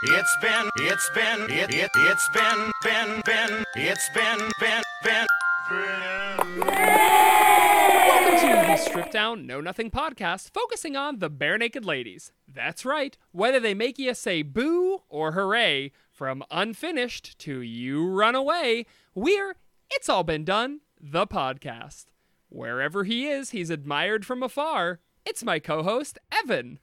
It's been, it's been, it, it, it's been, been, been, it's been, been, been. Welcome to the Strip Down Know Nothing podcast, focusing on the Barenaked Ladies. That's right, whether they make you say boo or hooray, from unfinished to you run away, we're It's All Been Done, the podcast. Wherever he is, he's admired from afar. It's my co host, Evan.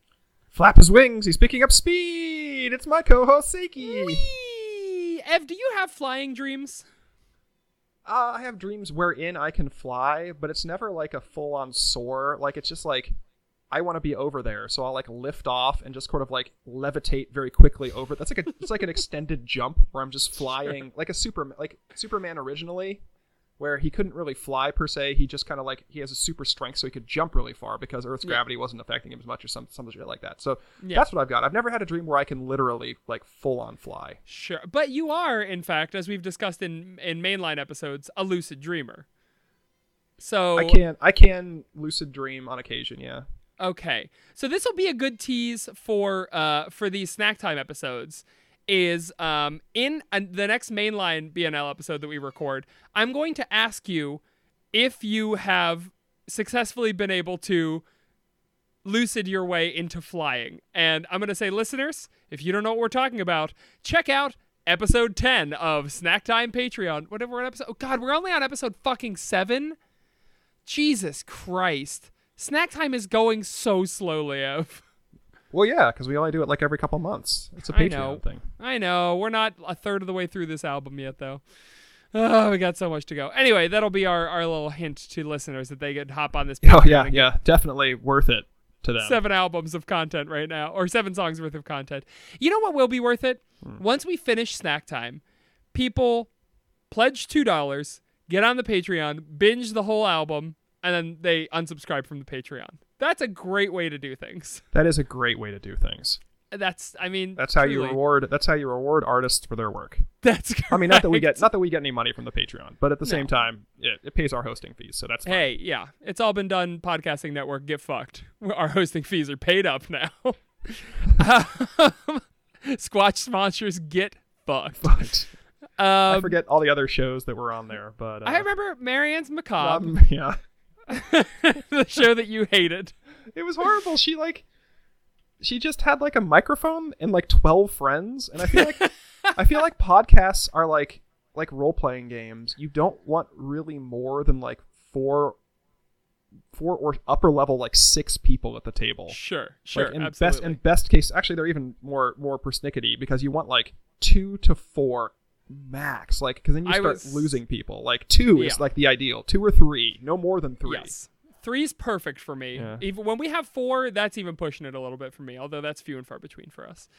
Flap his wings. He's picking up speed. It's my co-host Seiki. Whee! Ev, do you have flying dreams? Uh, I have dreams wherein I can fly, but it's never like a full-on soar. Like it's just like I want to be over there, so I'll like lift off and just sort of like levitate very quickly over. That's like a it's like an extended jump where I'm just flying like a super like Superman originally, where he couldn't really fly per se. He just kind of like he has a super strength, so he could jump really far because Earth's Yeah. gravity wasn't affecting him as much or some some shit like that. So Yeah. that's what I've got. I've never had a dream where I can literally like full on fly. Sure. But you are, in fact, as we've discussed in, in mainline episodes, a lucid dreamer. So I can I can lucid dream on occasion. Yeah. Okay, so this will be a good tease for uh for these snack time episodes. Is um in uh, the next mainline BNL episode that we record, I'm going to ask you if you have successfully been able to lucid your way into flying, and I'm going to say, listeners, if you don't know what we're talking about, check out episode 10 of Snack Time Patreon. Whatever episode. Oh God, we're only on episode fucking seven. Jesus Christ. Snack time is going so slowly, Ev. Well, yeah, because we only do it like every couple months. It's a Patreon know. thing. I know. We're not a third of the way through this album yet, though. Oh, we got so much to go. Anyway, that'll be our, our little hint to listeners that they could hop on this. Oh yeah, yeah, definitely worth it to them. Seven albums of content right now, or seven songs worth of content. You know what will be worth it? Hmm. Once we finish snack time, people pledge two dollars, get on the Patreon, binge the whole album, and then they unsubscribe from the Patreon. That's a great way to do things. That is a great way to do things. That's, I mean, That's how you reward. That's how you reward artists for their work. That's. I mean, not that we get not that we get any money from the Patreon, but at the same time, it, it pays our hosting fees, so that's fine. Hey, yeah, it's all been done. Podcasting network, get fucked. Our hosting fees are paid up now. um, Squatch sponsors, get fucked. I Um, forget all the other shows that were on there, but uh, I remember Marianne's Macabre, um, yeah, the show that you hated. it was horrible. She like, she just had like a microphone and like twelve friends, and I feel like I feel like podcasts are like like role playing games. You don't want really more than like four, four or upper level like six people at the table. Sure, sure, Like in absolutely. best in best case, actually they're even more more persnickety because you want like two to four max, like because then you I start was- losing people. Like two is like the ideal, two or three, no more than three. Yes. Three's perfect for me. Yeah. Even when we have four, that's even pushing it a little bit for me. Although that's few and far between for us.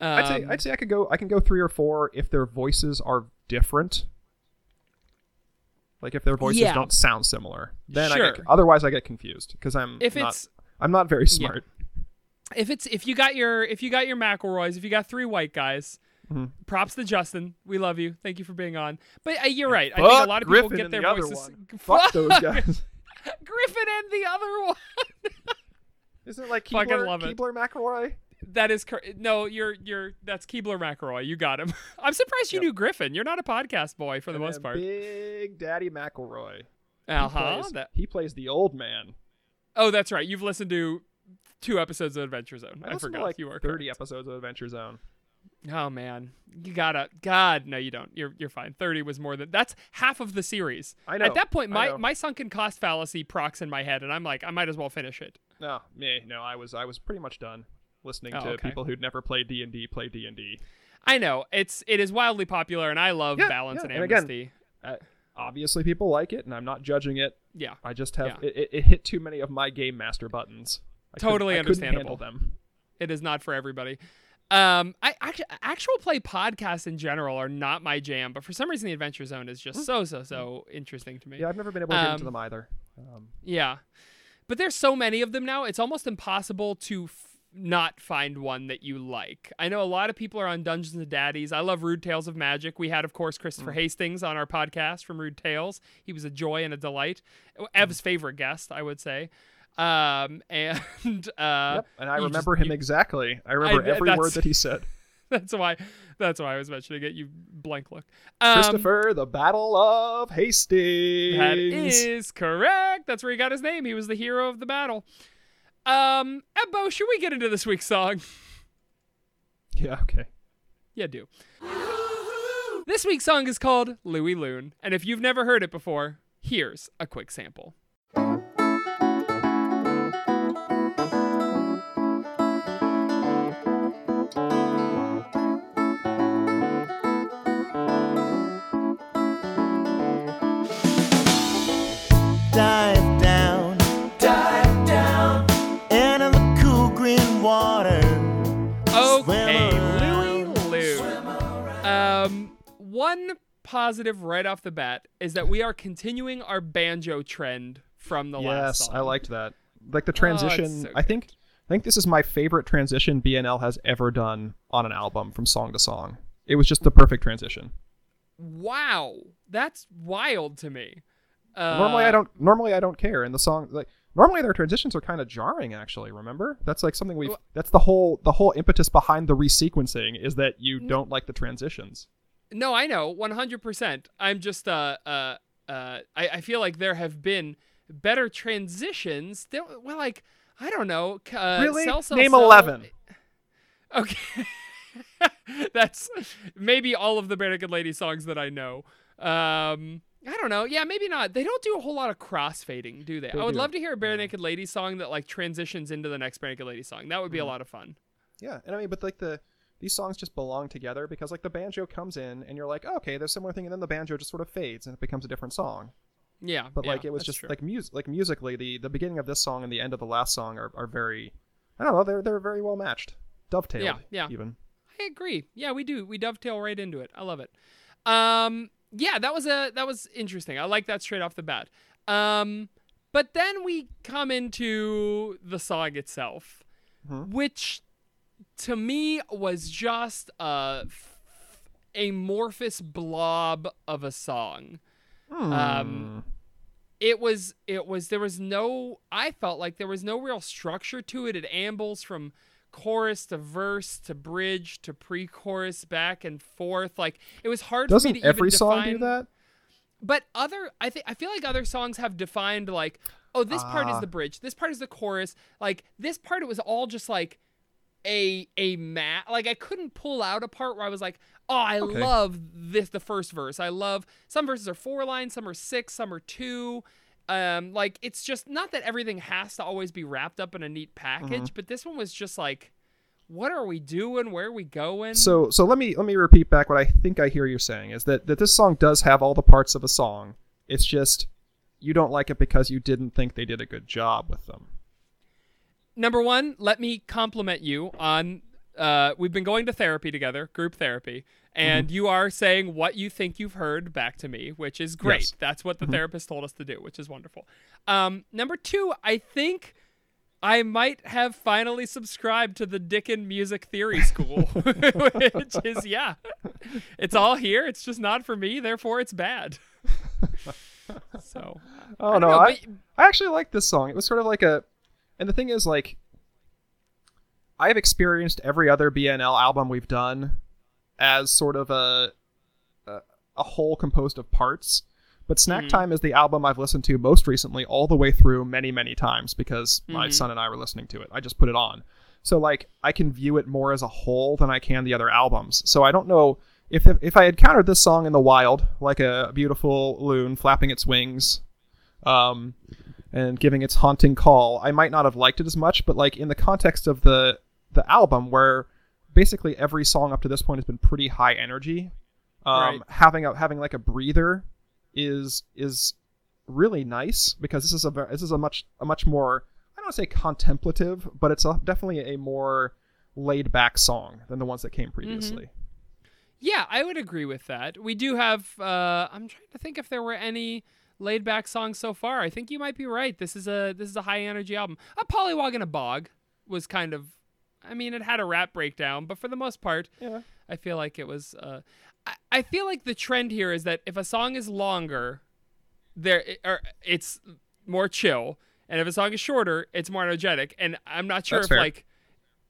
Um, I'd say I'd say I could go I can go three or four if their voices are different. Like if their voices Yeah. don't sound similar, then I Sure. get, otherwise I get confused because I'm if not, it's I'm not very smart. if it's if you got your if you got your McElroys, if you got three white guys, Mhm. props to Justin. We love you. Thank you for being on. But uh, you're right. I think a lot of people get their the voices. Fuck those guys. Griffin and the other one. Isn't it like Fucking Keebler, love it. McElroy? That is cor- no. You're you're that's Keebler McElroy. You got him. I'm surprised you Yep. knew Griffin. You're not a podcast boy for the And most part. Big Daddy McElroy. He Uh huh. plays- He plays the old man. Oh, that's right. You've listened to two episodes of Adventure Zone. I, to, forgot. like you are thirty correct. episodes of Adventure Zone. Oh man, you gotta. God, no, you don't. You're you're fine. Thirty was more than that's half of the series. I know. At that point, my my sunken cost fallacy procs in my head, and I'm like, I might as well finish it. No, me, no. I was I was pretty much done listening Oh, to okay. people who'd never played D and D play D and D. I know it's it is wildly popular, and I love Yeah, balance yeah, and and again- amnesty. Obviously, people like it, and I'm not judging it. yeah, I just have Yeah. it, it, it hit too many of my game master buttons. I Totally understandable. them. it is not for everybody. Um, I actually actual play podcasts in general are not my jam, but for some reason, the Adventure Zone is just so so so interesting to me. Yeah, I've never been able to get into Um, them either. Um, Yeah. But there's so many of them now, it's almost impossible to f- not find one that you like. I know a lot of people are on Dungeons and Daddies. I love Rude Tales of Magic. We had, of course, Christopher Hastings on our podcast from Rude Tales. He was a joy and a delight. Ev's favorite guest, I would say. Um, and uh, yep, and I remember just- him you- exactly. I remember I- every word that he said. that's why. That's why I was mentioning it. You blank look. Um, Christopher, the Battle of Hastings. That is correct. That's where he got his name. He was the hero of the battle. Um, Ebbo, should we get into this week's song? Yeah, okay. Yeah, do. This week's song is called Louis Loon, and if you've never heard it before, here's a quick sample. Positive right off the bat is that we are continuing our banjo trend from the last Yes. I liked that. Like the Oh, transition. so I think I think this is my favorite transition BNL has ever done on an album from song to song. It was just the perfect transition. Wow, that's wild to me. Uh, normally I don't normally I don't care and the song like normally their transitions are kind of jarring actually, remember? That's like something we've that's the whole the whole impetus behind the resequencing is that you don't like the transitions. No, I know, one hundred percent. I'm just uh uh uh. I, I feel like there have been better transitions. There, well, like I don't know. Uh, Really? Cell, Cell, Name Cell- 11. Okay, that's maybe all of the Barenaked Lady songs that I know. Um, I don't know. Yeah, maybe not. They don't do a whole lot of crossfading, do they? They I would do. love to hear a Barenaked Lady song that like transitions into the next Barenaked Lady song. That would be a Mm-hmm. lot of fun. Yeah, and I mean, but like the these songs just belong together because like the banjo comes in and you're like, oh, okay, there's a similar thing, and then the banjo just sort of fades and it becomes a different song. Yeah, But yeah, like it was just true. like music, like musically, the the beginning of this song and the end of the last song are, are very, I don't know, they're they're very well matched, dovetailed. Yeah, yeah. Even I agree. Yeah, we do. We dovetail right into it. I love it. Um, yeah, that was a that was interesting. I like that straight off the bat. Um, but then we come into the song itself, Mhm. which to me was just a amorphous blob of a song. Um, it was it was there was no I felt like there was no real structure to it. It ambles from chorus to verse to bridge to pre-chorus back and forth. Like it was hard for doesn't me to every even song do that? But other I think I feel like other songs have defined like oh this part is Ah. the bridge, this part is the chorus. Like this part it was all just like a a mat like I couldn't pull out a part where I was like, "Oh, I Okay. love this the first verse. I love some verses are four lines, some are six, some are two. Um like it's just not that everything has to always be wrapped up in a neat package, Mm-hmm. but this one was just like what are we doing? Where are we going? So so let me let me repeat back what I think I hear you saying is that that this song does have all the parts of a song. It's just you don't like it because you didn't think they did a good job with them. Number one, let me compliment you on. Uh, we've been going to therapy together, group therapy, and you are saying what you think you've heard back to me, which is great. Yes. That's what the therapist told us to do, which is wonderful. Um, number two, I think I might have finally subscribed to the Dickin Music Theory School, which is yeah, it's all here. It's just not for me, therefore it's bad. so Oh no, know, I, but- I actually like this song. It was sort of like a, and the thing is like, I've experienced every other BNL album we've done as sort of a, a, a whole composed of parts. But Snack Mhm. Time is the album I've listened to most recently, all the way through many many times because my Mhm. son and I were listening to it. I just put it on, so like I can view it more as a whole than I can the other albums. So I don't know if if I had countered this song in the wild, like a beautiful loon flapping its wings, um, and giving its haunting call, I might not have liked it as much. But like in the context of the the album, where basically every song up to this point has been pretty high energy, um, Right. having a having like a breather is is really nice because this is a this is a much a much more I don't want to say contemplative, but it's a, definitely a more laid back song than the ones that came previously. Yeah, I would agree with that. We do have. Uh, I'm trying to think if there were any laid back songs so far. I think you might be right. This is a this is a high energy album. A Pollywog in a Bog was kind of. I mean, it had a rap breakdown, but for the most part, Yeah. I feel like it was. Uh, I, I feel like the trend here is that if a song is longer, there or it's more chill, and if a song is shorter, it's more energetic. And I'm not sure That's if fair. like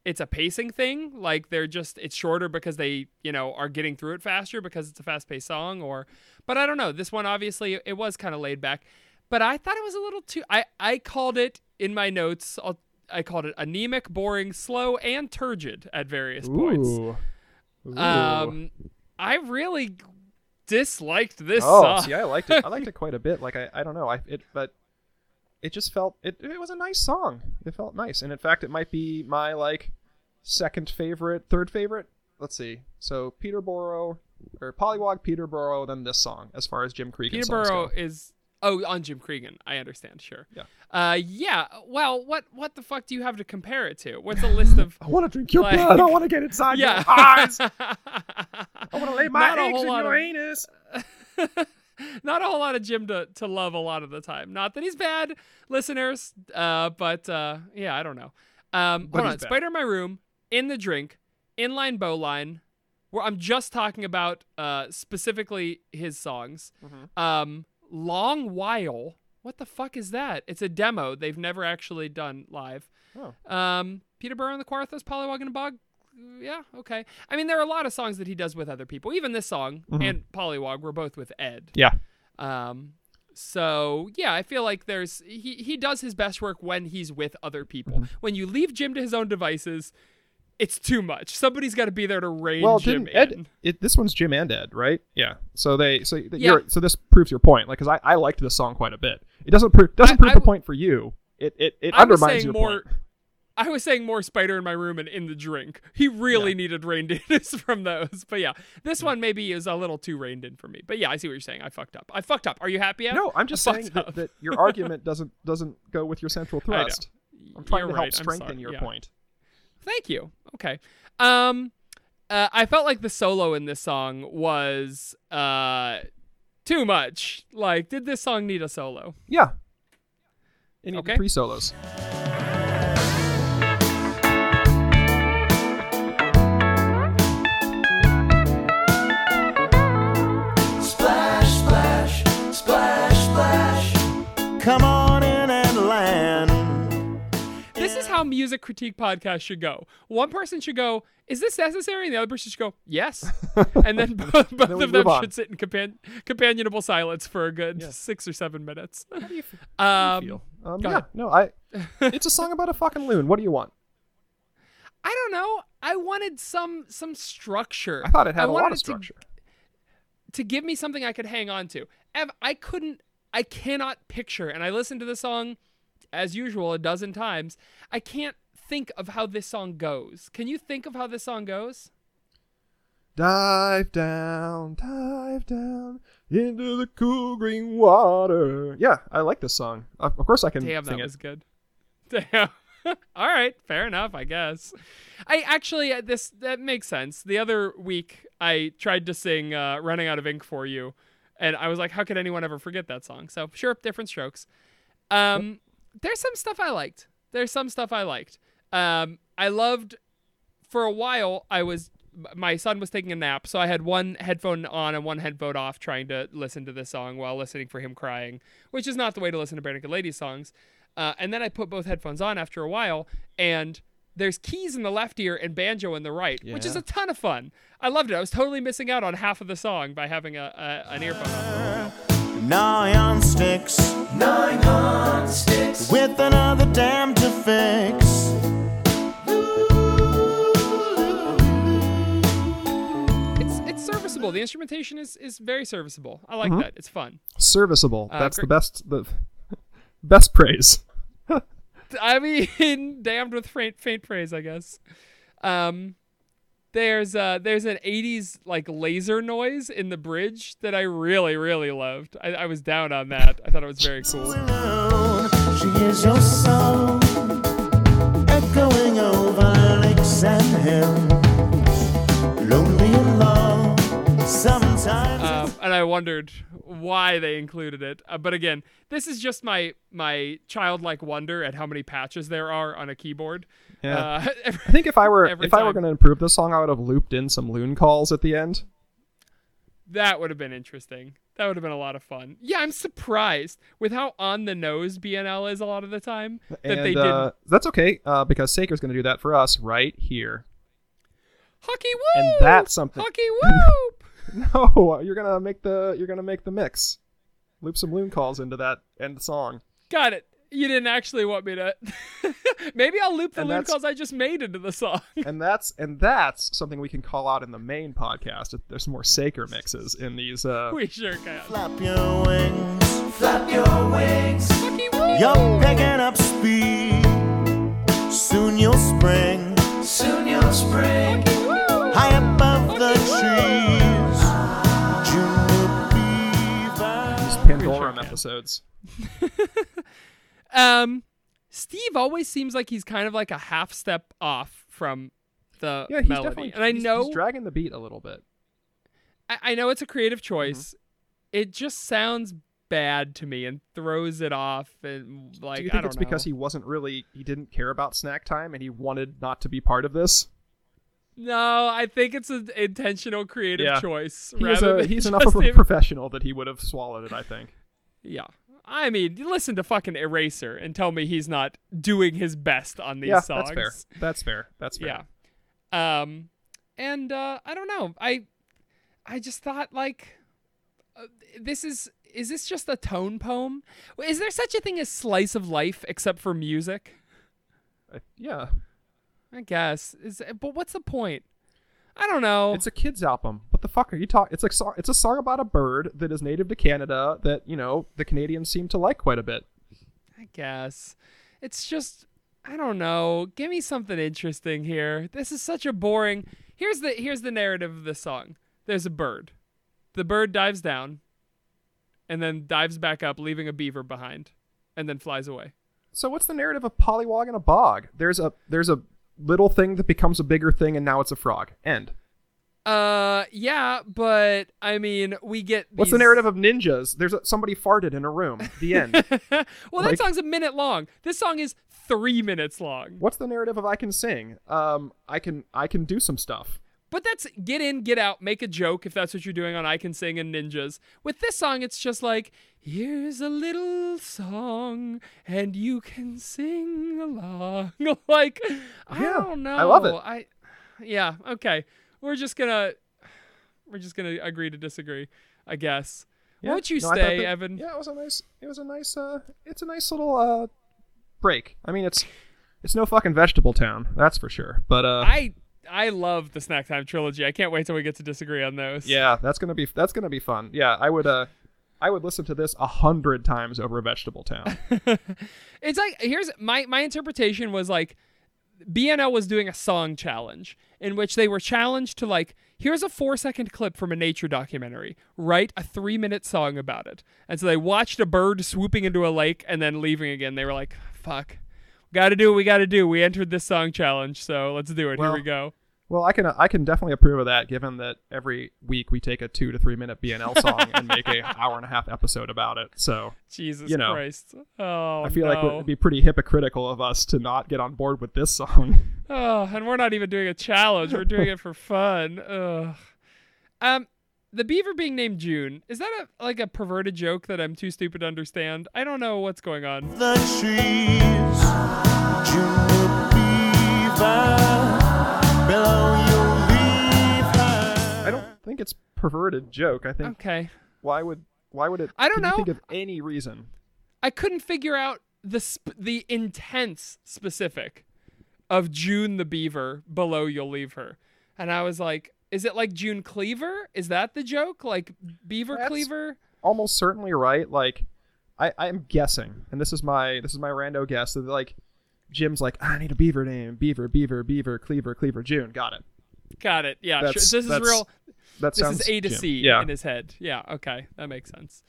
it's a pacing thing, like they're just it's shorter because they you know are getting through it faster because it's a fast paced song, or but I don't know. This one obviously it was kind of laid back, but I thought it was a little too. I I called it in my notes. I'll, I called it anemic, boring, slow, and turgid at various points. Ooh. Ooh. Um, I really disliked this oh, song. see, I liked it. I liked it quite a bit. Like I, I don't know. I it, but it just felt it. It was a nice song. It felt nice, and in fact, it might be my like second favorite, third favorite. Let's see. So Peterborough or Pollywog, Peterborough, then this song as far as Jim Creeggan Peterborough is oh on Jim Creeggan. I understand. Sure. Yeah. Uh, yeah. Well, what what the fuck do you have to compare it to? What's a list of? I want to drink your Like- blood. I want to get inside yeah. your eyes. I want to lay my Not eggs in your of- anus. Not a whole lot of Jim to, to love a lot of the time. Not that he's bad, listeners. Uh, but uh, yeah, I don't know. Um, But hold on. bad. Spider in my room, in the drink, inline bow line. Where I'm just talking about uh, specifically his songs. Mm-hmm. Um, long while. What the fuck is that? It's a demo. They've never actually done live. Oh. Um, Peterborough and the Kawarthas, Pollywog and a Bog. Yeah, okay. I mean, there are a lot of songs that he does with other people. Even this song Mhm. and Pollywog were both with Ed. Yeah. Um, so yeah, I feel like there's he he does his best work when he's with other people. Mm-hmm. When you leave Jim to his own devices, it's too much. Somebody's got to be there to rein Well, Jim Ed? It, this one's Jim and Ed, right? Yeah. So they, so Yeah. you're, so this proves your point. Like, because I, I liked this song quite a bit. It doesn't prove doesn't I- prove I the point for you. It it, it I undermines saying your more. point. I was saying more spider in my room and in the drink. He really needed reined in from those. But yeah, this one maybe is a little too reined in for me. But yeah, I see what you're saying. I fucked up. I fucked up. Are you happy? Ev? No, I'm just I saying that, that your argument doesn't doesn't go with your central thrust. I'm trying You're to help right. I'm strengthen your Yeah. point. Thank you. Okay. Um, uh, I felt like the solo in this song was uh too much. Like, did this song need a solo? Yeah. It needed Okay. three solos. Splash, splash, splash, splash. Come on how music critique podcasts should go. One person should go, "Is this necessary?" and the other person should go, "Yes," and then both, both Then of them on. should sit in compan- companionable silence for a good Yeah. six or seven minutes. How do you, f- Um, how do you feel? Um, go yeah. ahead. No, I. It's a song about a fucking loon. What do you want? I don't know. I wanted some some structure. I thought it had a lot it of to- structure. to give me something I could hang on to. Ev, I couldn't, I cannot picture, and I listened to the song as usual a dozen times. I can't think of how this song goes. Can you think of how this song goes? Dive down, dive down into the cool green water. Yeah, I like this song. Of course, I can Damn, sing that it. was good. Damn. All right, fair enough, I guess. I actually uh, this that makes sense. The other week I tried to sing uh, "Running Out of Ink" for you, and I was like, how could anyone ever forget that song? So sure, different strokes. Um, there's some stuff I liked. There's some stuff I liked. Um, I loved for a while. I was my son was taking a nap, so I had one headphone on and one headphone off, trying to listen to this song while listening for him crying, which is not the way to listen to Barenaked Ladies songs. Uh, and then I put both headphones on after a while, and there's keys in the left ear and banjo in the right, which is a ton of fun. I loved it. I was totally missing out on half of the song by having a, a an earphone. On. Nigh on sticks. Nine on sticks. With another dam to fix. It's it's serviceable. The instrumentation is is very serviceable. I like that. It's fun. Serviceable. Uh, That's the great. best. The best praise. I mean, damned with faint, faint praise, I guess. Um, there's uh, there's an '80s like laser noise in the bridge that I really, really loved. I, I was down on that. I thought it was very cool. She hears your echoing over lakes and hills. I wondered why they included it. Uh, but again, this is just my my childlike wonder at how many patches there are on a keyboard. Yeah. Uh, I think if I were Every if I were going to improve this song, I would have looped in some loon calls at the end. that would have been interesting. That would have been a lot of fun. Yeah, I'm surprised with how on the nose BNL is a lot of the time that and they uh, didn't. that's okay uh, because Saker's going to do that for us right here. Hockey whoop! and that's something- Hockey whoop! No, you're gonna make the you're gonna make the mix. Loop some loon calls into that end song. Got it. You didn't actually want me to. Maybe I'll loop the And loon calls I just made into the song. and that's and that's something we can call out in the main podcast. if There's more Saker mixes in these. Uh, we sure can. Flap your wings, flap your wings. You're picking up speed. Soon you'll spring. Soon you'll spring. High above the Okay. trees. Sure episodes. Um, Steve always seems like he's kind of like a half step off from the Yeah, he's melody, definitely and I he's- know he's dragging the beat a little bit. I, I know it's a creative choice. Mm-hmm. It just sounds bad to me and throws it off and like Do you I think don't it's because he wasn't really he didn't care about snack time and he wanted not to be part of this? No, I think it's an intentional creative Yeah. choice. He rather a, he's enough of a professional that he would have swallowed it. I think. Yeah. I mean, listen to fucking Eraser and tell me he's not doing his best on these yeah, songs. that's fair. That's fair. That's fair. Yeah. Um and uh I don't know. I I just thought like uh, this is is this just a tone poem? Is there such a thing as slice of life except for music? I- yeah. I guess. Is but what's the point? I don't know. It's a kids album. What the fuck are you talking? It's a song. It's a song about a bird that is native to Canada that you know the Canadians seem to like quite a bit. I guess. It's just I don't know. Give me something interesting here. This is such a boring. Here's the here's the narrative of the song. There's a bird. The bird dives down and then dives back up leaving a beaver behind and then flies away. So what's the narrative of Pollywog in a bog? There's a there's a little thing that becomes a bigger thing and now it's a frog. End. Uh yeah, but I mean, we get What's the narrative of ninjas? There's a, somebody farted in a room. The end. well, that song's a minute long. This song is 3 minutes long. What's the narrative of I can sing? Um, I can I can do some stuff. But that's get in, get out, make a joke if that's what you're doing on I Can Sing and Ninjas. With this song, it's just like, here's a little song and you can sing along. like, I Yeah, don't know. I love it. I, yeah, okay. We're just gonna, we're just gonna agree to disagree, I guess. Yeah. Won't you No, stay, that- Evan? Yeah, it was a nice. It was a nice. Uh, it's a nice little uh break. I mean, it's it's no fucking vegetable town, that's for sure. But uh, I, I love the Snack Time trilogy. I can't wait till we get to disagree on those. yeah, that's gonna be that's gonna be fun. Yeah, I would uh, I would listen to this a hundred times over vegetable town. It's like here's my my interpretation was like BNL was doing a song challenge in which they were challenged to like here's a 4 second clip from a nature documentary. Write a 3 minute song about it. And so they watched a bird swooping into a lake and then leaving again. They were like fuck. Got to do what we got to do. We entered this song challenge so let's do it. Well, here we go well, I can I can definitely approve of that, given that every week we take a two to three minute BNL song and make a hour and a half episode about it. So Jesus you know, Christ oh I feel like it would be pretty hypocritical of us to not get on board with this song. Oh, and we're not even doing a challenge. We're doing it for fun. Ugh. Um, the beaver being named June is that a like a perverted joke that I'm too stupid to understand? I don't know what's going on. the trees. June the beaver. Think it's perverted joke. I think Okay, why would why would it? I don't know. think of any reason. I couldn't figure out the sp- the intense specific of June the beaver. Below you'll leave her, and I was like, is it like June Cleaver? Is that the joke? Like Beaver That's- Cleaver? Almost certainly right. Like, I I'm guessing, and this is my this is my rando guess that like Jim's like I need a beaver name, beaver, beaver, beaver, cleaver, cleaver, June. Got it. Got it. Yeah, sure. That's- this is real. That this sounds is A to Jim. C Yeah. in his head. Yeah, okay, that makes sense.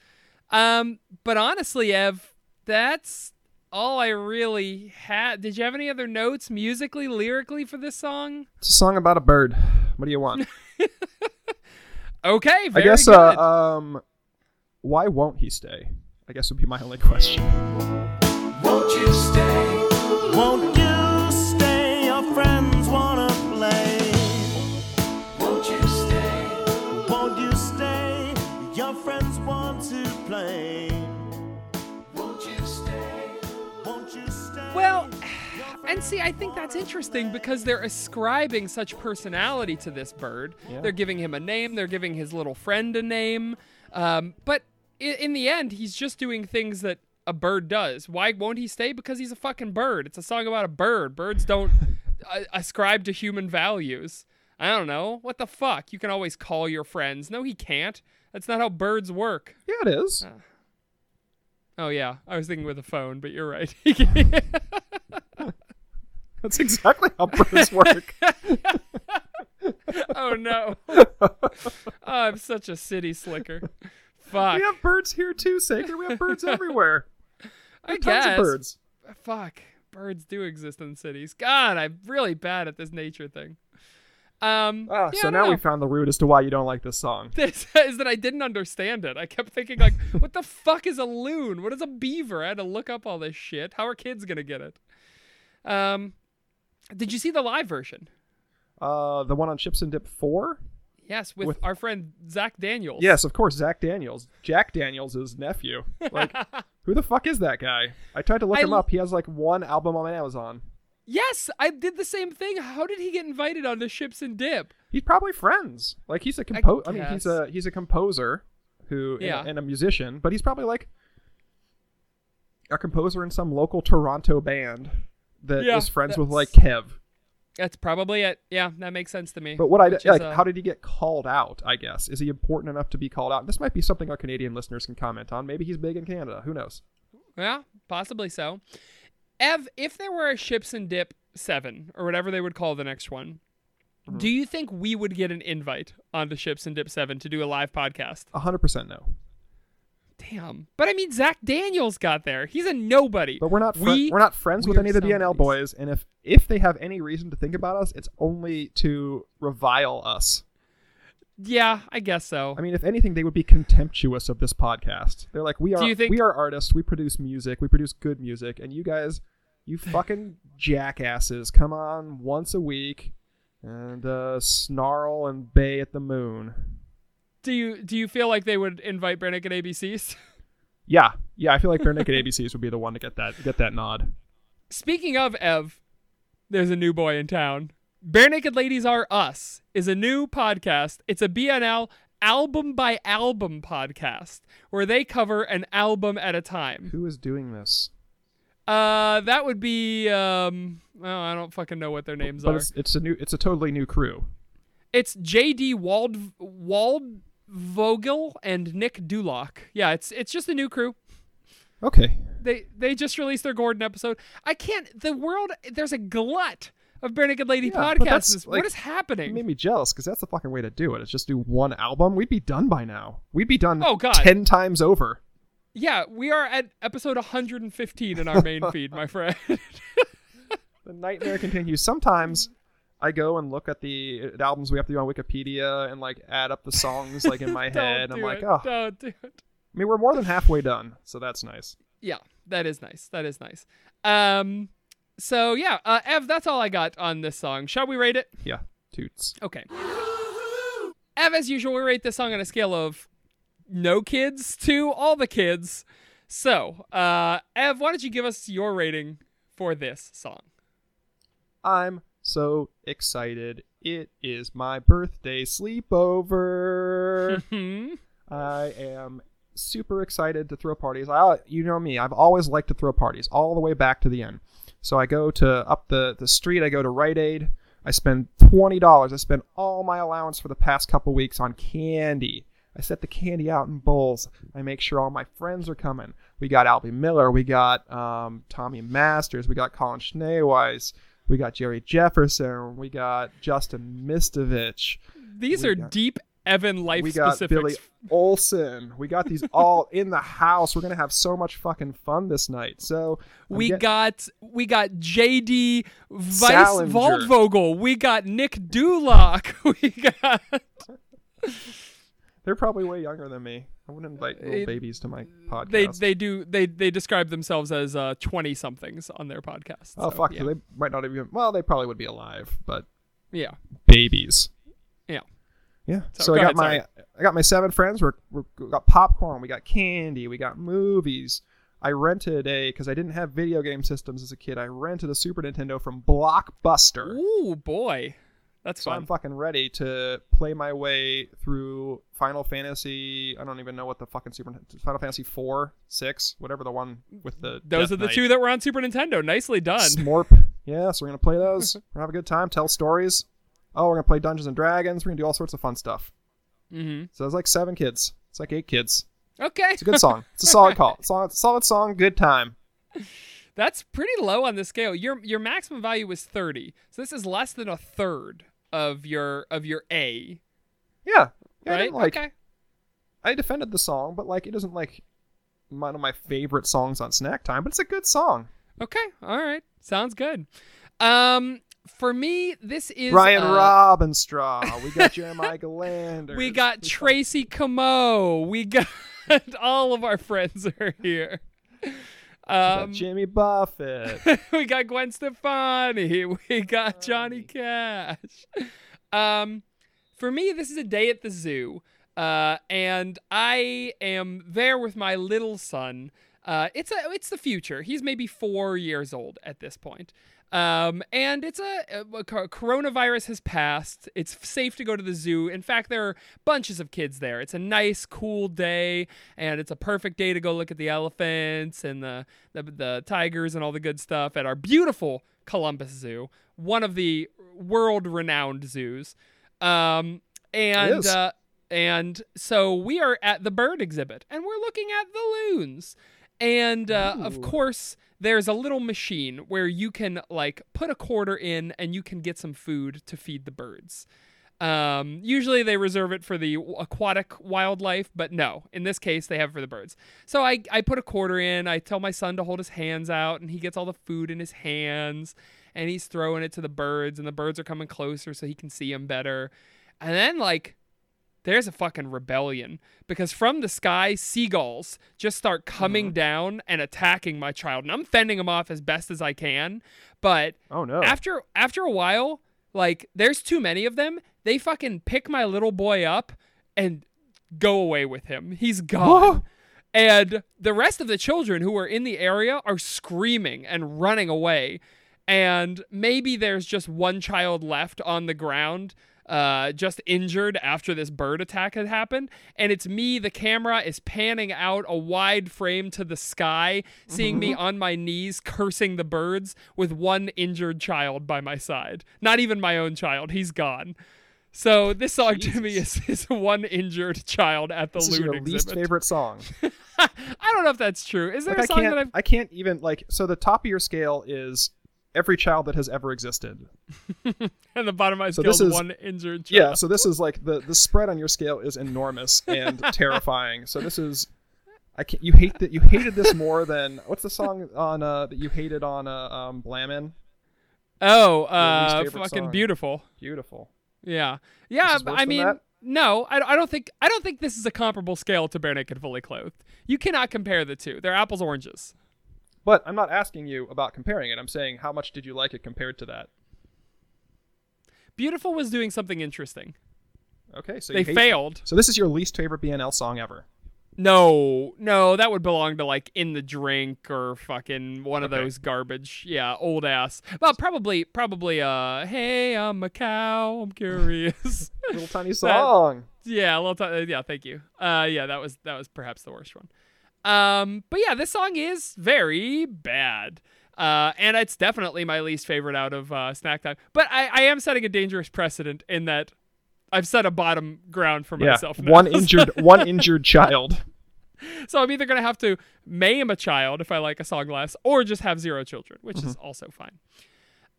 Um, but honestly, Ev, that's all I really had. Did you have any other notes musically, lyrically for this song? It's a song about a bird. What do you want? Okay, I guess good. uh um, why won't he stay? I guess would be my only question. Won't you stay? Won't and see, I think that's interesting because they're ascribing such personality to this bird. Yeah. They're giving him a name. They're giving his little friend a name. Um, but i- in the end, he's just doing things that a bird does. Why won't he stay? Because he's a fucking bird. It's a song about a bird. Birds don't uh, ascribe to human values. I don't know. What the fuck? You can always call your friends. No, he can't. That's not how birds work. Yeah, it is. Oh yeah, I was thinking with a phone, but you're right. That's exactly how birds work. oh no. oh, I'm such a city slicker. Fuck. we have birds here too, Saker. We have birds everywhere. I Tons guess. of birds. Fuck. Birds do exist in cities. God, I'm really bad at this nature thing. Um. Ah, yeah, so now we know. found the root as to why you don't like this song. This is that I didn't understand it. I kept thinking like, what the fuck is a loon? What is a beaver? I had to look up all this shit. How are kids gonna get it? Um, did you see the live version? Uh, the one on Ships and Dip Four. Yes, with, With- our friend Zach Daniels. Yes, of course, Zach Daniels, Jack Daniels' nephew. Like, who the fuck is that guy? I tried to look I him l- up. He has like one album on Amazon. Yes, I did the same thing. How did he get invited on the ships and dip? He's probably friends. Like he's a compo. I, mean, he's a he's a composer who and a- Yeah. and, a musician, but he's probably like a composer in some local Toronto band that is Yeah, friends with like Kev. That's probably it. Yeah, that makes sense to me. But what I is, like, uh, how did he get called out? I guess is he important enough to be called out? This might be something our Canadian listeners can comment on. Maybe he's big in Canada. Who knows? Yeah, possibly so. Ev, if there were a ships and dip seven or whatever they would call the next one, Mm-hmm. do you think we would get an invite onto ships and dip seven to do a live podcast? hundred percent no. Damn. But I mean, Zach Daniels got there. He's a nobody. But we're not fri- We- are not friends with any of the BNL somebodies. boys, and if if they have any reason to think about us, it's only to revile us. Yeah, I guess so. I mean, if anything, they would be contemptuous of this podcast. They're like, we are, think- we are artists. We produce music. We produce good music, and you guys, you fucking jackasses, come on once a week and uh, snarl and bay at the moon. Do you do you feel like they would invite Bare Naked ABCs? Yeah, yeah. I feel like Bare Naked ABCs would be the one to get that get that nod. Speaking of Ev, there's a new boy in town. Barenaked Ladies Are Us is a new podcast. It's a BNL album by album podcast where they cover an album at a time. Who is doing this? Uh, that would be um. Oh, I don't fucking know what their names But are. it's, it's a new, it's a totally new crew. It's J.D. Wald Waldvogel and Nick Dulock. Yeah, it's it's just a new crew. Okay, They they just released their Gordon episode. I can't. The world there's a glut of Barenaked Lady Yeah, podcasts. like, what is It happening? made me jealous because that's the fucking way to do it. It's just do one album. We'd be done by now. We'd be done Oh, God. ten times over. Yeah, we are at episode 115 in our main feed, my friend. The nightmare continues. Sometimes I go and look at the albums we have to do on Wikipedia and like add up the songs like in my head. I'm like, it. oh, Don't do it. I mean, we're more than halfway done, so that's nice. Yeah, that is nice. That is nice. Um, so yeah, uh, Ev, that's all I got on this song. Shall we rate it? Yeah, toots. Okay. Ev, as usual, we rate this song on a scale of no kids to all the kids. So, uh, Ev, why don't you give us your rating for this song? I'm so excited. It is my birthday sleepover. Hmm. I am super excited to throw parties. I, you know me, I've always liked to throw parties all the way back to the end. So I go to up the, the street, I go to Rite Aid, I spend $20. I spend all my allowance for the past couple weeks on candy. I set the candy out in bowls. I make sure all my friends are coming. We got Albie Miller, we got um, Tommy Masters, we got Colin Schneeweiss, we got Jerry Jefferson, we got Justin Mistovich. These We are got- deep Evan life specifics. We got specifics. Billy Olson. We got these all in the house. We're gonna have so much fucking fun this night. So I'm We get- got we got JD Vice Salinger. Waldvogel. We got Nick Dulock. We got They're probably way younger than me. I wouldn't invite little It- babies to my podcast. they they do they they describe themselves as uh 20 somethings on their podcast. oh So, fuck! Yeah. So they might not even. Well, they probably would be alive, but yeah. babies. Yeah. Yeah. So, So, go I got ahead, my I got my seven friends. We're, we're we got popcorn. We got candy. We got movies. I rented a because I didn't have video game systems as a kid. I rented a Super Nintendo from Blockbuster. Ooh boy, that's So fun. I'm fucking ready to play my way through Final Fantasy. I don't even know what the fucking Super Nintendo Final Fantasy four, six, whatever the one with the. Those Death are the Knight. two that were on Super Nintendo. Nicely done. Smorp. Yeah, so we're gonna play those. We're gonna have a good time. Tell stories. Oh, we're gonna play Dungeons and Dragons. We're gonna do all sorts of fun stuff. Mm-hmm. So it's like seven kids. It's like eight kids. Okay, It's a good song. It's a solid call. Solid, solid song. Good time. that's pretty low on the scale. Your your maximum value was thirty, so this is less than a third of your of your A. Yeah. yeah right? didn't, like, okay. I defended the song, but like it isn't like one of my favorite songs on Snack Time. But it's a good song. Okay. All right. Sounds good. Um, for me, this is Ryan uh, Robinstraw. We got Jeremiah Galander. We got Tracy Camo. We got all of our friends are here. Um, Jimmy Buffett. we got Gwen Stefani. We got Johnny Cash. Um, for me, this is a day at the zoo, uh, and I am there with my little son. Uh, it's a it's the future. He's maybe four years old at this point. Um, and it's a, a co- coronavirus has passed. It's safe to go to the zoo. In fact, there are bunches of kids there. It's a nice, cool day, and it's a perfect day to go look at the elephants and the the, the tigers and all the good stuff at our beautiful Columbus Zoo, one of the world-renowned zoos. Um, and uh, and so we are at the bird exhibit, and we're looking at the loons. And uh, of course, there's a little machine where you can like put a quarter in and you can get some food to feed the birds. Um, usually they reserve it for the aquatic wildlife, but no, in this case they have it for the birds. So I, I put a quarter in, I tell my son to hold his hands out, and he gets all the food in his hands, and he's throwing it to the birds, and the birds are coming closer so he can see them better. And then, like, there's a fucking rebellion because from the sky, seagulls just start coming mm-hmm. down and attacking my child, and I'm fending them off as best as I can. But Oh no. after after a while, like there's too many of them. They fucking pick my little boy up and go away with him. He's gone. and the rest of the children who are in the area are screaming and running away. And maybe there's just one child left on the ground, uh, just injured after this bird attack had happened. And it's me, the camera is panning out a wide frame to the sky, seeing me on my knees cursing the birds with one injured child by my side. Not even my own child, he's gone. So this song to me is, is one injured child at the this is loon your exhibit. least favorite song. I don't know if that's true. Is there Like a I song can't. that I've I can't even like. So the top of your scale is every child that has ever existed. and the bottom of my So scale this is one injured child? Yeah. So this is like the the spread on your scale is enormous and terrifying. So this is. I can't, you hate that you hated this more than what's the song on uh that you hated on uh um Blammin? Oh, uh, fucking song. beautiful. Beautiful. Yeah, yeah. is but worse I mean, that? no, I, I don't think I don't think this is a comparable scale to Bare Naked Fully Clothed. You cannot compare the two. They're apples oranges. But I'm not asking you about comparing it. I'm saying how much did you like it compared to that? Beautiful was doing something interesting. Okay, so They failed. So this is your least favorite BNL song ever. No, no, that would belong to like In the Drink or fucking one of Okay. those garbage, yeah, old ass. Well, probably, probably. Uh, hey, I'm a cow. I'm curious. Little tiny song. yeah, a little. T- yeah, thank you. Uh, yeah, that was that was perhaps the worst one. Um, but yeah, this song is very bad. Uh, and it's definitely my least favorite out of uh, Snack Time. But I, I am setting a dangerous precedent in that I've set a bottom ground for yeah, myself. now. one injured one injured child. So I'm either gonna have to maim a child if I like a song less, or just have zero children, which is Mm-hmm. also fine.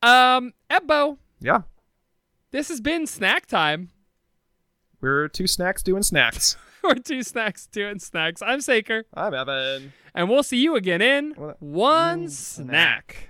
Um, Ebbo, Yeah, this has been snack time. we're two snacks doing snacks. We're two snacks doing snacks. I'm Saker, I'm Evan. and we'll see you again in one mm, snack.